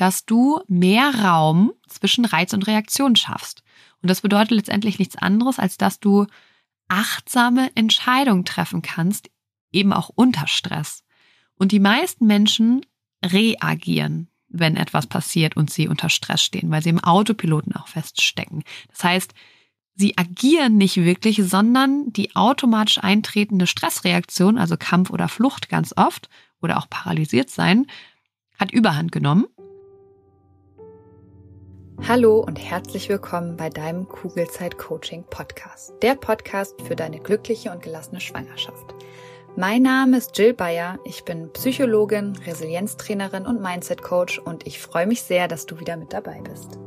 dass du mehr Raum zwischen Reiz und Reaktion schaffst. Und das bedeutet letztendlich nichts anderes, als dass du achtsame Entscheidungen treffen kannst, eben auch unter Stress. Und die meisten Menschen reagieren, wenn etwas passiert und sie unter Stress stehen, weil sie im Autopiloten auch feststecken. Das heißt, sie agieren nicht wirklich, sondern die automatisch eintretende Stressreaktion, also Kampf oder Flucht ganz oft oder auch paralysiert sein, hat Überhand genommen. Hallo und herzlich willkommen bei deinem Kugelzeit Coaching Podcast, der Podcast für deine glückliche und gelassene Schwangerschaft. Mein Name ist Jill Bayer, ich bin Psychologin, Resilienztrainerin und Mindset Coach und ich freue mich sehr, dass du wieder mit dabei bist.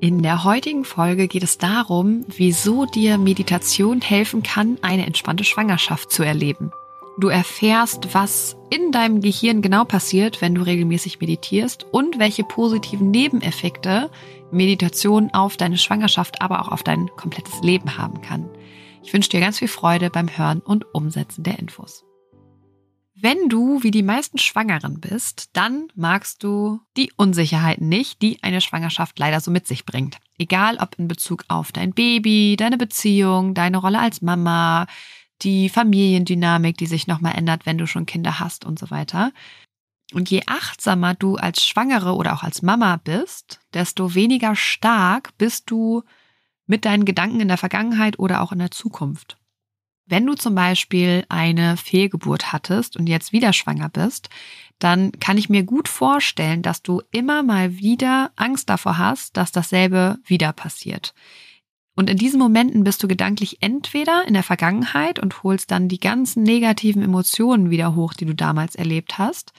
In der heutigen Folge geht es darum, wieso dir Meditation helfen kann, eine entspannte Schwangerschaft zu erleben. Du erfährst, was in deinem Gehirn genau passiert, wenn du regelmäßig meditierst und welche positiven Nebeneffekte Meditation auf deine Schwangerschaft, aber auch auf dein komplettes Leben haben kann. Ich wünsche dir ganz viel Freude beim Hören und Umsetzen der Infos. Wenn du wie die meisten Schwangeren bist, dann magst du die Unsicherheiten nicht, die eine Schwangerschaft leider so mit sich bringt. Egal ob in Bezug auf dein Baby, deine Beziehung, deine Rolle als Mama, die Familiendynamik, die sich nochmal ändert, wenn du schon Kinder hast und so weiter. Und je achtsamer du als Schwangere oder auch als Mama bist, desto weniger stark bist du mit deinen Gedanken in der Vergangenheit oder auch in der Zukunft. Wenn du zum Beispiel eine Fehlgeburt hattest und jetzt wieder schwanger bist, dann kann ich mir gut vorstellen, dass du immer mal wieder Angst davor hast, dass dasselbe wieder passiert. Und in diesen Momenten bist du gedanklich entweder in der Vergangenheit und holst dann die ganzen negativen Emotionen wieder hoch, die du damals erlebt hast.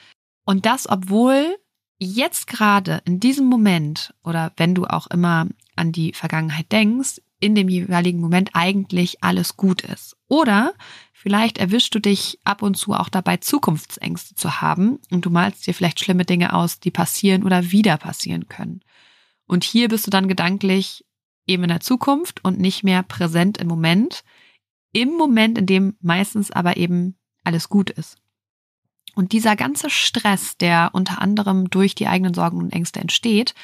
Und das, obwohl jetzt gerade in diesem Moment oder wenn du auch immer an die Vergangenheit denkst, in dem jeweiligen Moment eigentlich alles gut ist. Oder vielleicht erwischst du dich ab und zu auch dabei, Zukunftsängste zu haben und du malst dir vielleicht schlimme Dinge aus, die passieren oder wieder passieren können. Und hier bist du dann gedanklich eben in der Zukunft und nicht mehr präsent im Moment, im Moment, in dem meistens aber eben alles gut ist. Und dieser ganze Stress, der unter anderem durch die eigenen Sorgen und Ängste entsteht,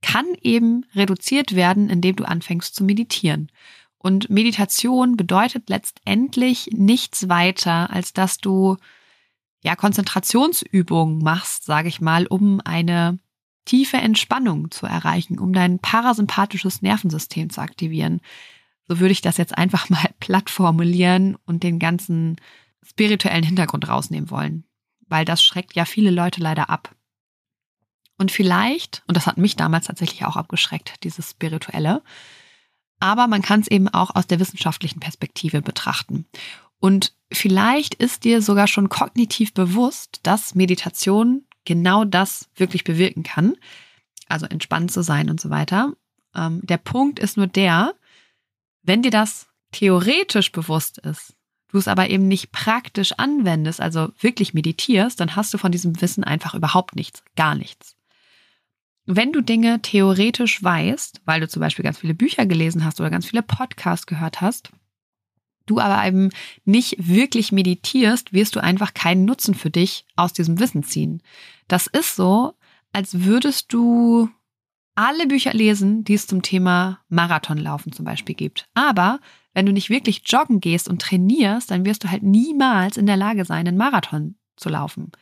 kann eben reduziert werden, indem du anfängst zu meditieren. Und Meditation bedeutet letztendlich nichts weiter, als dass du ja Konzentrationsübungen machst, sage ich mal, um eine tiefe Entspannung zu erreichen, um dein parasympathisches Nervensystem zu aktivieren. So würde ich das jetzt einfach mal platt formulieren und den ganzen spirituellen Hintergrund rausnehmen wollen, weil das schreckt ja viele Leute leider ab. Und vielleicht, und das hat mich damals tatsächlich auch abgeschreckt, dieses Spirituelle, aber man kann es eben auch aus der wissenschaftlichen Perspektive betrachten. Und vielleicht ist dir sogar schon kognitiv bewusst, dass Meditation genau das wirklich bewirken kann. Also entspannt zu sein und so weiter. Ähm, der Punkt ist nur der, wenn dir das theoretisch bewusst ist, du es aber eben nicht praktisch anwendest, also wirklich meditierst, dann hast du von diesem Wissen einfach überhaupt nichts, gar nichts. Wenn du Dinge theoretisch weißt, weil du zum Beispiel ganz viele Bücher gelesen hast oder ganz viele Podcasts gehört hast, du aber eben nicht wirklich meditierst, wirst du einfach keinen Nutzen für dich aus diesem Wissen ziehen. Das ist so, als würdest du alle Bücher lesen, die es zum Thema Marathonlaufen zum Beispiel gibt. Aber wenn du nicht wirklich joggen gehst und trainierst, dann wirst du halt niemals in der Lage sein, einen Marathon zu laufen.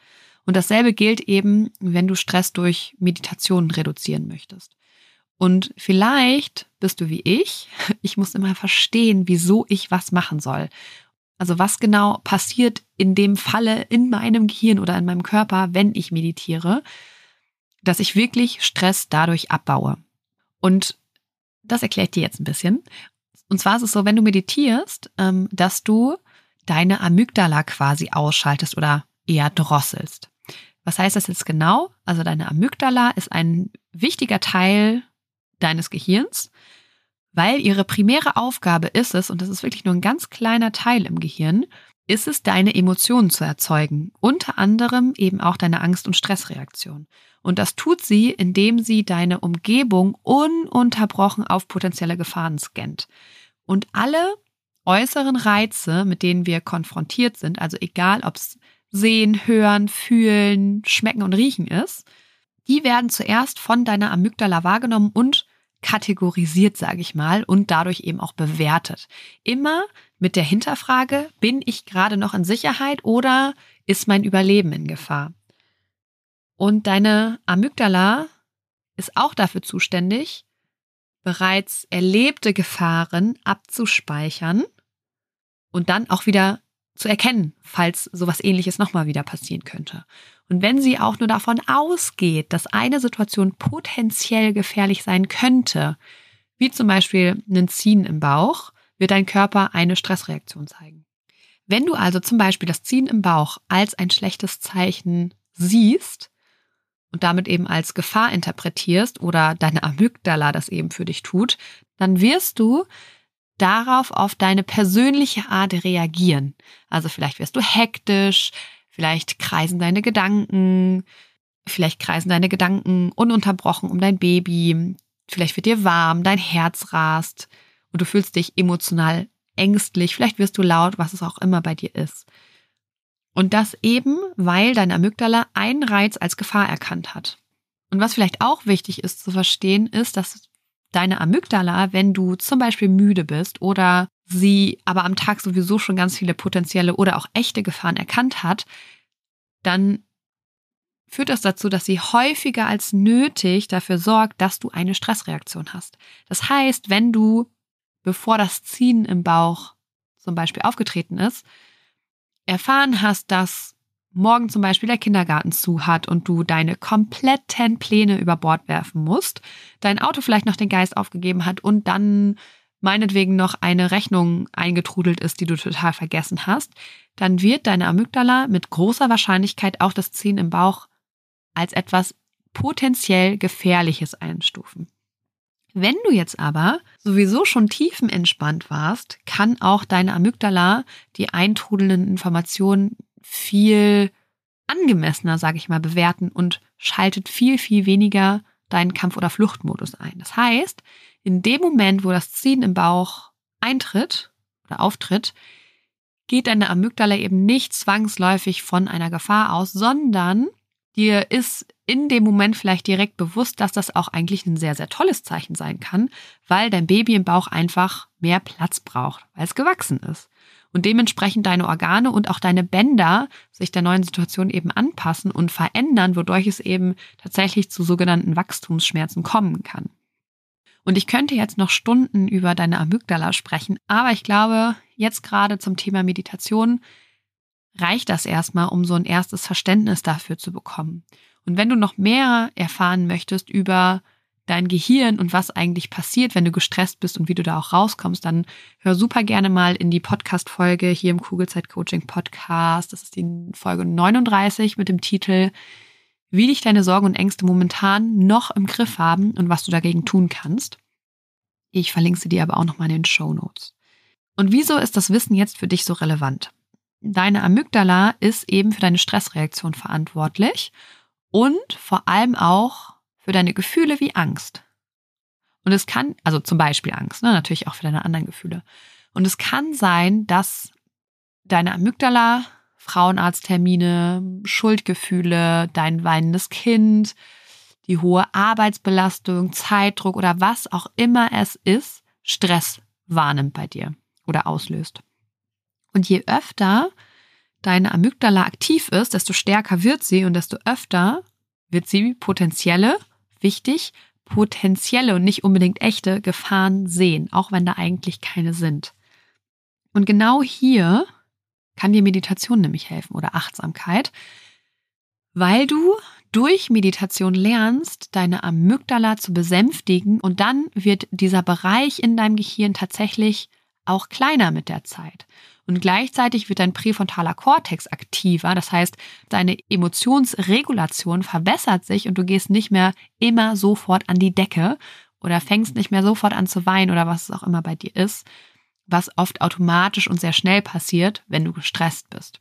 Und dasselbe gilt eben, wenn du Stress durch Meditation reduzieren möchtest. Und vielleicht bist du wie ich. Ich muss immer verstehen, wieso ich was machen soll. Also was genau passiert in dem Falle in meinem Gehirn oder in meinem Körper, wenn ich meditiere, dass ich wirklich Stress dadurch abbaue. Und das erkläre ich dir jetzt ein bisschen. Und zwar ist es so, wenn du meditierst, ähm, dass du deine Amygdala quasi ausschaltest oder eher drosselst. Was heißt das jetzt genau? Also deine Amygdala ist ein wichtiger Teil deines Gehirns, weil ihre primäre Aufgabe ist es, und das ist wirklich nur ein ganz kleiner Teil im Gehirn, ist es, deine Emotionen zu erzeugen, unter anderem eben auch deine Angst- und Stressreaktion. Und das tut sie, indem sie deine Umgebung ununterbrochen auf potenzielle Gefahren scannt. Und alle äußeren Reize, mit denen wir konfrontiert sind, also egal ob es sehen, hören, fühlen, schmecken und riechen ist, die werden zuerst von deiner Amygdala wahrgenommen und kategorisiert, sage ich mal, und dadurch eben auch bewertet. Immer mit der Hinterfrage, bin ich gerade noch in Sicherheit oder ist mein Überleben in Gefahr? Und deine Amygdala ist auch dafür zuständig, bereits erlebte Gefahren abzuspeichern und dann auch wieder zu erkennen, falls sowas ähnliches nochmal wieder passieren könnte. Und wenn sie auch nur davon ausgeht, dass eine Situation potenziell gefährlich sein könnte, wie zum Beispiel ein Ziehen im Bauch, wird dein Körper eine Stressreaktion zeigen. Wenn du also zum Beispiel das Ziehen im Bauch als ein schlechtes Zeichen siehst und damit eben als Gefahr interpretierst oder deine Amygdala das eben für dich tut, dann wirst du darauf auf deine persönliche Art reagieren. Also vielleicht wirst du hektisch, vielleicht kreisen deine Gedanken, vielleicht kreisen deine Gedanken ununterbrochen um dein Baby, vielleicht wird dir warm, dein Herz rast und du fühlst dich emotional ängstlich, vielleicht wirst du laut, was es auch immer bei dir ist. Und das eben, weil dein Amygdala einen Reiz als Gefahr erkannt hat. Und was vielleicht auch wichtig ist zu verstehen, ist, dass deine Amygdala, wenn du zum Beispiel müde bist oder sie aber am Tag sowieso schon ganz viele potenzielle oder auch echte Gefahren erkannt hat, dann führt das dazu, dass sie häufiger als nötig dafür sorgt, dass du eine Stressreaktion hast. Das heißt, wenn du, bevor das Ziehen im Bauch zum Beispiel aufgetreten ist, erfahren hast, dass morgen zum Beispiel der Kindergarten zu hat und du deine kompletten Pläne über Bord werfen musst, dein Auto vielleicht noch den Geist aufgegeben hat und dann meinetwegen noch eine Rechnung eingetrudelt ist, die du total vergessen hast, dann wird deine Amygdala mit großer Wahrscheinlichkeit auch das Ziehen im Bauch als etwas potenziell Gefährliches einstufen. Wenn du jetzt aber sowieso schon tiefenentspannt warst, kann auch deine Amygdala die eintrudelnden Informationen viel angemessener, sage ich mal, bewerten und schaltet viel, viel weniger deinen Kampf- oder Fluchtmodus ein. Das heißt, in dem Moment, wo das Ziehen im Bauch eintritt oder auftritt, geht deine Amygdala eben nicht zwangsläufig von einer Gefahr aus, sondern dir ist in dem Moment vielleicht direkt bewusst, dass das auch eigentlich ein sehr, sehr tolles Zeichen sein kann, weil dein Baby im Bauch einfach mehr Platz braucht, weil es gewachsen ist und dementsprechend deine Organe und auch deine Bänder sich der neuen Situation eben anpassen und verändern, wodurch es eben tatsächlich zu sogenannten Wachstumsschmerzen kommen kann. Und ich könnte jetzt noch Stunden über deine Amygdala sprechen, aber ich glaube, jetzt gerade zum Thema Meditation reicht das erstmal, um so ein erstes Verständnis dafür zu bekommen. Und wenn du noch mehr erfahren möchtest über dein Gehirn und was eigentlich passiert, wenn du gestresst bist und wie du da auch rauskommst, dann hör super gerne mal in die Podcast-Folge hier im Kugelzeit Coaching Podcast. Das ist die Folge 39 mit dem Titel Wie dich deine Sorgen und Ängste momentan noch im Griff haben und was du dagegen tun kannst. Ich verlinke sie dir aber auch nochmal in den Show Notes. Und wieso ist das Wissen jetzt für dich so relevant? Deine Amygdala ist eben für deine Stressreaktion verantwortlich und vor allem auch für deine Gefühle wie Angst. Und es kann, also zum Beispiel Angst, ne, natürlich auch für deine anderen Gefühle. Und es kann sein, dass deine Amygdala, Frauenarzttermine, Schuldgefühle, dein weinendes Kind, die hohe Arbeitsbelastung, Zeitdruck oder was auch immer es ist, Stress wahrnimmt bei dir oder auslöst. Und je öfter deine Amygdala aktiv ist, desto stärker wird sie und desto öfter wird sie potenzielle wichtig, potenzielle und nicht unbedingt echte Gefahren sehen, auch wenn da eigentlich keine sind. Und genau hier kann dir Meditation nämlich helfen oder Achtsamkeit, weil du durch Meditation lernst, deine Amygdala zu besänftigen und dann wird dieser Bereich in deinem Gehirn tatsächlich auch kleiner mit der Zeit. Und gleichzeitig wird dein präfrontaler Kortex aktiver. Das heißt, deine Emotionsregulation verbessert sich und du gehst nicht mehr immer sofort an die Decke oder fängst nicht mehr sofort an zu weinen oder was es auch immer bei dir ist, was oft automatisch und sehr schnell passiert, wenn du gestresst bist.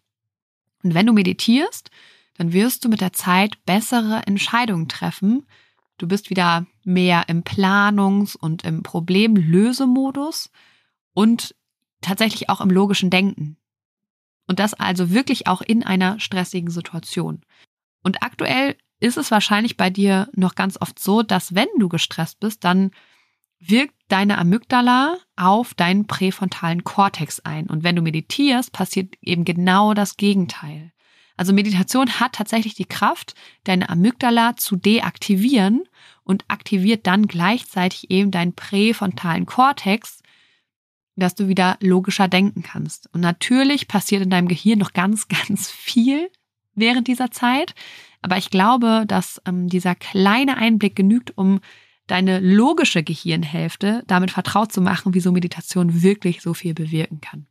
Und wenn du meditierst, dann wirst du mit der Zeit bessere Entscheidungen treffen. Du bist wieder mehr im Planungs- und im Problemlösemodus und tatsächlich auch im logischen Denken. Und das also wirklich auch in einer stressigen Situation. Und aktuell ist es wahrscheinlich bei dir noch ganz oft so, dass wenn du gestresst bist, dann wirkt deine Amygdala auf deinen präfrontalen Kortex ein. Und wenn du meditierst, passiert eben genau das Gegenteil. Also Meditation hat tatsächlich die Kraft, deine Amygdala zu deaktivieren und aktiviert dann gleichzeitig eben deinen präfrontalen Kortex, dass du wieder logischer denken kannst. Und natürlich passiert in deinem Gehirn noch ganz, ganz viel während dieser Zeit. Aber ich glaube, dass ähm, dieser kleine Einblick genügt, um deine logische Gehirnhälfte damit vertraut zu machen, wie so Meditation wirklich so viel bewirken kann.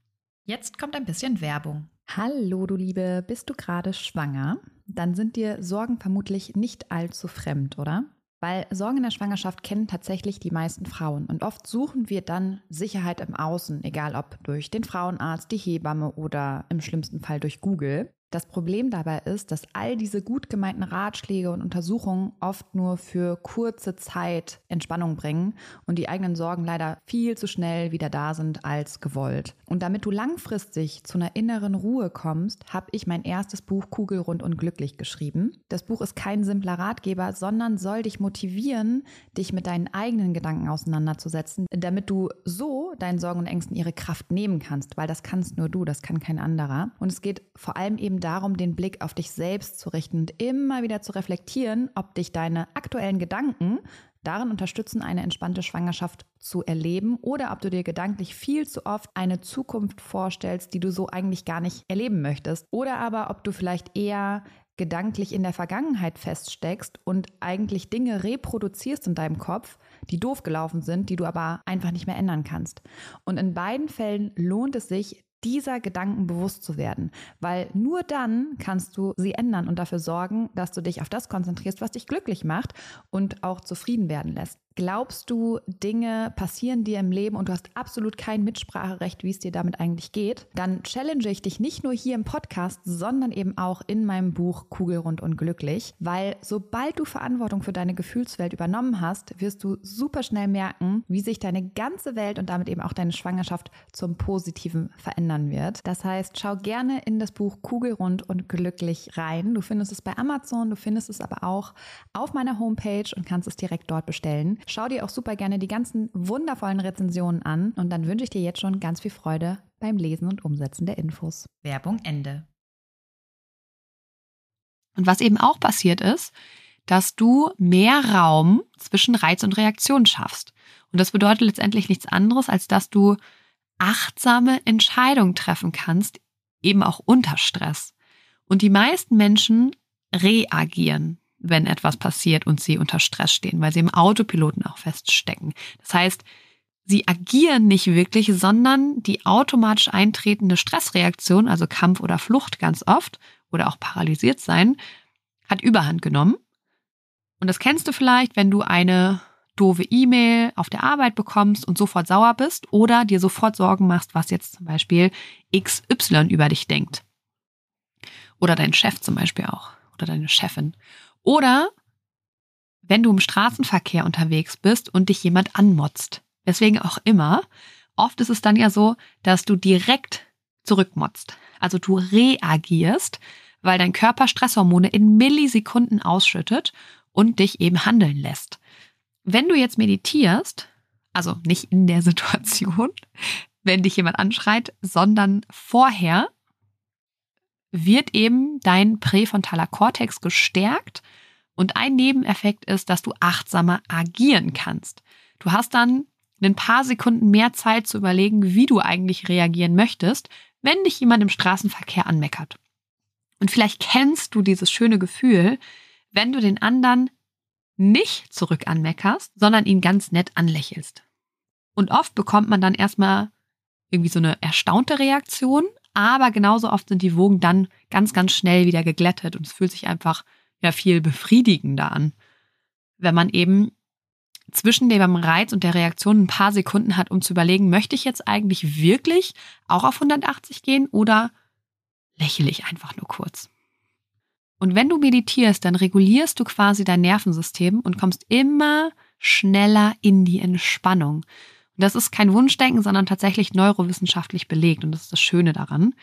Jetzt kommt ein bisschen Werbung. Hallo, du Liebe, bist du gerade schwanger? Dann sind dir Sorgen vermutlich nicht allzu fremd, oder? Weil Sorgen in der Schwangerschaft kennen tatsächlich die meisten Frauen und oft suchen wir dann Sicherheit im Außen, egal ob durch den Frauenarzt, die Hebamme oder im schlimmsten Fall durch Google. Das Problem dabei ist, dass all diese gut gemeinten Ratschläge und Untersuchungen oft nur für kurze Zeit Entspannung bringen und die eigenen Sorgen leider viel zu schnell wieder da sind als gewollt. Und damit du langfristig zu einer inneren Ruhe kommst, habe ich mein erstes Buch Kugelrund und glücklich geschrieben. Das Buch ist kein simpler Ratgeber, sondern soll dich motivieren, dich mit deinen eigenen Gedanken auseinanderzusetzen, damit du so deinen Sorgen und Ängsten ihre Kraft nehmen kannst, weil das kannst nur du, das kann kein anderer. Und es geht vor allem eben darum, den Blick auf dich selbst zu richten und immer wieder zu reflektieren, ob dich deine aktuellen Gedanken darin unterstützen, eine entspannte Schwangerschaft zu erleben oder ob du dir gedanklich viel zu oft eine Zukunft vorstellst, die du so eigentlich gar nicht erleben möchtest. Oder aber ob du vielleicht eher gedanklich in der Vergangenheit feststeckst und eigentlich Dinge reproduzierst in deinem Kopf, die doof gelaufen sind, die du aber einfach nicht mehr ändern kannst. Und in beiden Fällen lohnt es sich, dieser Gedanken bewusst zu werden, weil nur dann kannst du sie ändern und dafür sorgen, dass du dich auf das konzentrierst, was dich glücklich macht und auch zufrieden werden lässt. Glaubst du, Dinge passieren dir im Leben und du hast absolut kein Mitspracherecht, wie es dir damit eigentlich geht? Dann challenge ich dich nicht nur hier im Podcast, sondern eben auch in meinem Buch Kugelrund und glücklich, weil sobald du Verantwortung für deine Gefühlswelt übernommen hast, wirst du super schnell merken, wie sich deine ganze Welt und damit eben auch deine Schwangerschaft zum Positiven verändern wird. Das heißt, schau gerne in das Buch Kugelrund und glücklich rein. Du findest es bei Amazon, du findest es aber auch auf meiner Homepage und kannst es direkt dort bestellen. Schau dir auch super gerne die ganzen wundervollen Rezensionen an und dann wünsche ich dir jetzt schon ganz viel Freude beim Lesen und Umsetzen der Infos. Werbung Ende. Und was eben auch passiert ist, dass du mehr Raum zwischen Reiz und Reaktion schaffst. Und das bedeutet letztendlich nichts anderes, als dass du achtsame Entscheidungen treffen kannst, eben auch unter Stress. Und die meisten Menschen reagieren wenn etwas passiert und sie unter Stress stehen, weil sie im Autopiloten auch feststecken. Das heißt, sie agieren nicht wirklich, sondern die automatisch eintretende Stressreaktion, also Kampf oder Flucht ganz oft oder auch paralysiert sein, hat Überhand genommen. Und das kennst du vielleicht, wenn du eine doofe E-Mail auf der Arbeit bekommst und sofort sauer bist oder dir sofort Sorgen machst, was jetzt zum Beispiel XY über dich denkt. Oder dein Chef zum Beispiel auch oder deine Chefin. Oder wenn du im Straßenverkehr unterwegs bist und dich jemand anmotzt. Deswegen auch immer. Oft ist es dann ja so, dass du direkt zurückmotzt. Also du reagierst, weil dein Körper Stresshormone in Millisekunden ausschüttet und dich eben handeln lässt. Wenn du jetzt meditierst, also nicht in der Situation, wenn dich jemand anschreit, sondern vorher, wird eben dein präfrontaler Kortex gestärkt. Und ein Nebeneffekt ist, dass du achtsamer agieren kannst. Du hast dann ein paar Sekunden mehr Zeit zu überlegen, wie du eigentlich reagieren möchtest, wenn dich jemand im Straßenverkehr anmeckert. Und vielleicht kennst du dieses schöne Gefühl, wenn du den anderen nicht zurück anmeckerst, sondern ihn ganz nett anlächelst. Und oft bekommt man dann erstmal irgendwie so eine erstaunte Reaktion, aber genauso oft sind die Wogen dann ganz, ganz schnell wieder geglättet und es fühlt sich einfach ja viel befriedigender an, wenn man eben zwischen dem Reiz und der Reaktion ein paar Sekunden hat, um zu überlegen, möchte ich jetzt eigentlich wirklich auch auf 180 gehen oder lächle ich einfach nur kurz? Und wenn du meditierst, dann regulierst du quasi dein Nervensystem und kommst immer schneller in die Entspannung. Das ist kein Wunschdenken, sondern tatsächlich neurowissenschaftlich belegt und das ist das Schöne daran.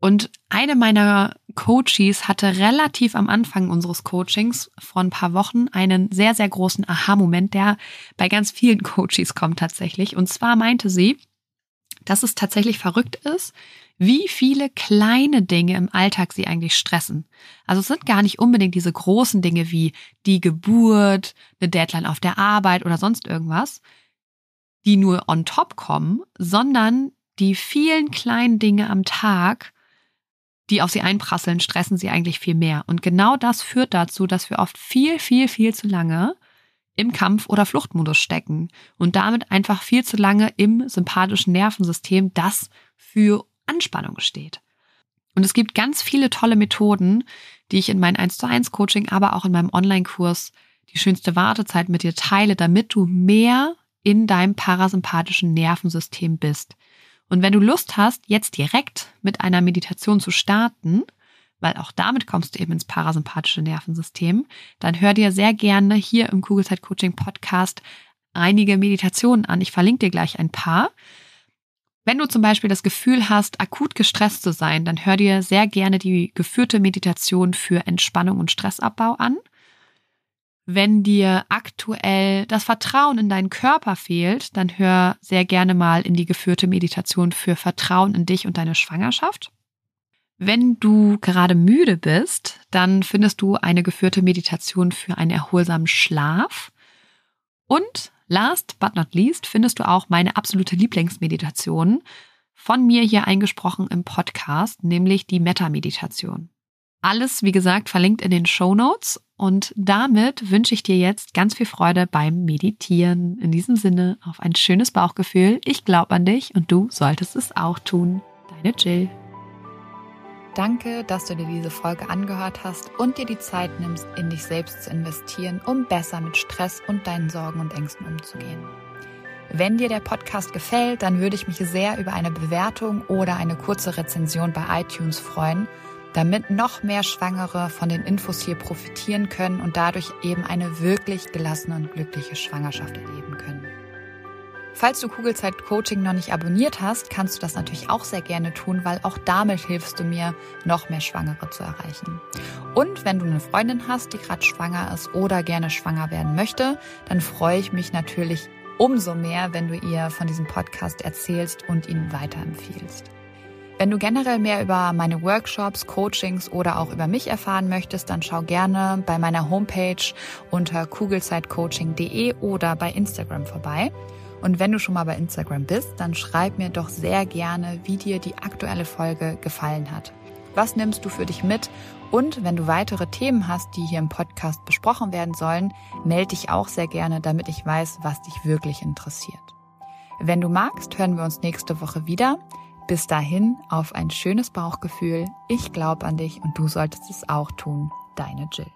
Und eine meiner Coaches hatte relativ am Anfang unseres Coachings vor ein paar Wochen einen sehr, sehr großen Aha-Moment, der bei ganz vielen Coaches kommt tatsächlich. Und zwar meinte sie, dass es tatsächlich verrückt ist, wie viele kleine Dinge im Alltag sie eigentlich stressen. Also es sind gar nicht unbedingt diese großen Dinge wie die Geburt, eine Deadline auf der Arbeit oder sonst irgendwas, die nur on top kommen, sondern die vielen kleinen Dinge am Tag, die auf sie einprasseln, stressen sie eigentlich viel mehr. Und genau das führt dazu, dass wir oft viel, viel, viel zu lange im Kampf- oder Fluchtmodus stecken und damit einfach viel zu lange im sympathischen Nervensystem, das für Anspannung steht. Und es gibt ganz viele tolle Methoden, die ich in meinem 1 zu 1 Coaching, aber auch in meinem Online-Kurs die schönste Wartezeit mit dir teile, damit du mehr in deinem parasympathischen Nervensystem bist. Und wenn du Lust hast, jetzt direkt mit einer Meditation zu starten, weil auch damit kommst du eben ins parasympathische Nervensystem, dann hör dir sehr gerne hier im Kugelzeit Coaching Podcast einige Meditationen an. Ich verlinke dir gleich ein paar. Wenn du zum Beispiel das Gefühl hast, akut gestresst zu sein, dann hör dir sehr gerne die geführte Meditation für Entspannung und Stressabbau an. Wenn dir aktuell das Vertrauen in deinen Körper fehlt, dann hör sehr gerne mal in die geführte Meditation für Vertrauen in dich und deine Schwangerschaft. Wenn du gerade müde bist, dann findest du eine geführte Meditation für einen erholsamen Schlaf. Und last but not least findest du auch meine absolute Lieblingsmeditation von mir hier eingesprochen im Podcast, nämlich die Metta-Meditation. Alles, wie gesagt, verlinkt in den Show Notes. Und damit wünsche ich dir jetzt ganz viel Freude beim Meditieren. In diesem Sinne auf ein schönes Bauchgefühl. Ich glaube an dich und du solltest es auch tun. Deine Jill. Danke, dass du dir diese Folge angehört hast und dir die Zeit nimmst, in dich selbst zu investieren, um besser mit Stress und deinen Sorgen und Ängsten umzugehen. Wenn dir der Podcast gefällt, dann würde ich mich sehr über eine Bewertung oder eine kurze Rezension bei iTunes freuen damit noch mehr Schwangere von den Infos hier profitieren können und dadurch eben eine wirklich gelassene und glückliche Schwangerschaft erleben können. Falls du Kugelzeit Coaching noch nicht abonniert hast, kannst du das natürlich auch sehr gerne tun, weil auch damit hilfst du mir, noch mehr Schwangere zu erreichen. Und wenn du eine Freundin hast, die gerade schwanger ist oder gerne schwanger werden möchte, dann freue ich mich natürlich umso mehr, wenn du ihr von diesem Podcast erzählst und ihn weiterempfiehlst. Wenn du generell mehr über meine Workshops, Coachings oder auch über mich erfahren möchtest, dann schau gerne bei meiner Homepage unter kugelzeitcoaching.de oder bei Instagram vorbei. Und wenn du schon mal bei Instagram bist, dann schreib mir doch sehr gerne, wie dir die aktuelle Folge gefallen hat. Was nimmst du für dich mit? Und wenn du weitere Themen hast, die hier im Podcast besprochen werden sollen, melde dich auch sehr gerne, damit ich weiß, was dich wirklich interessiert. Wenn du magst, hören wir uns nächste Woche wieder. Bis dahin auf ein schönes Bauchgefühl. Ich glaube an dich und du solltest es auch tun. Deine Jill.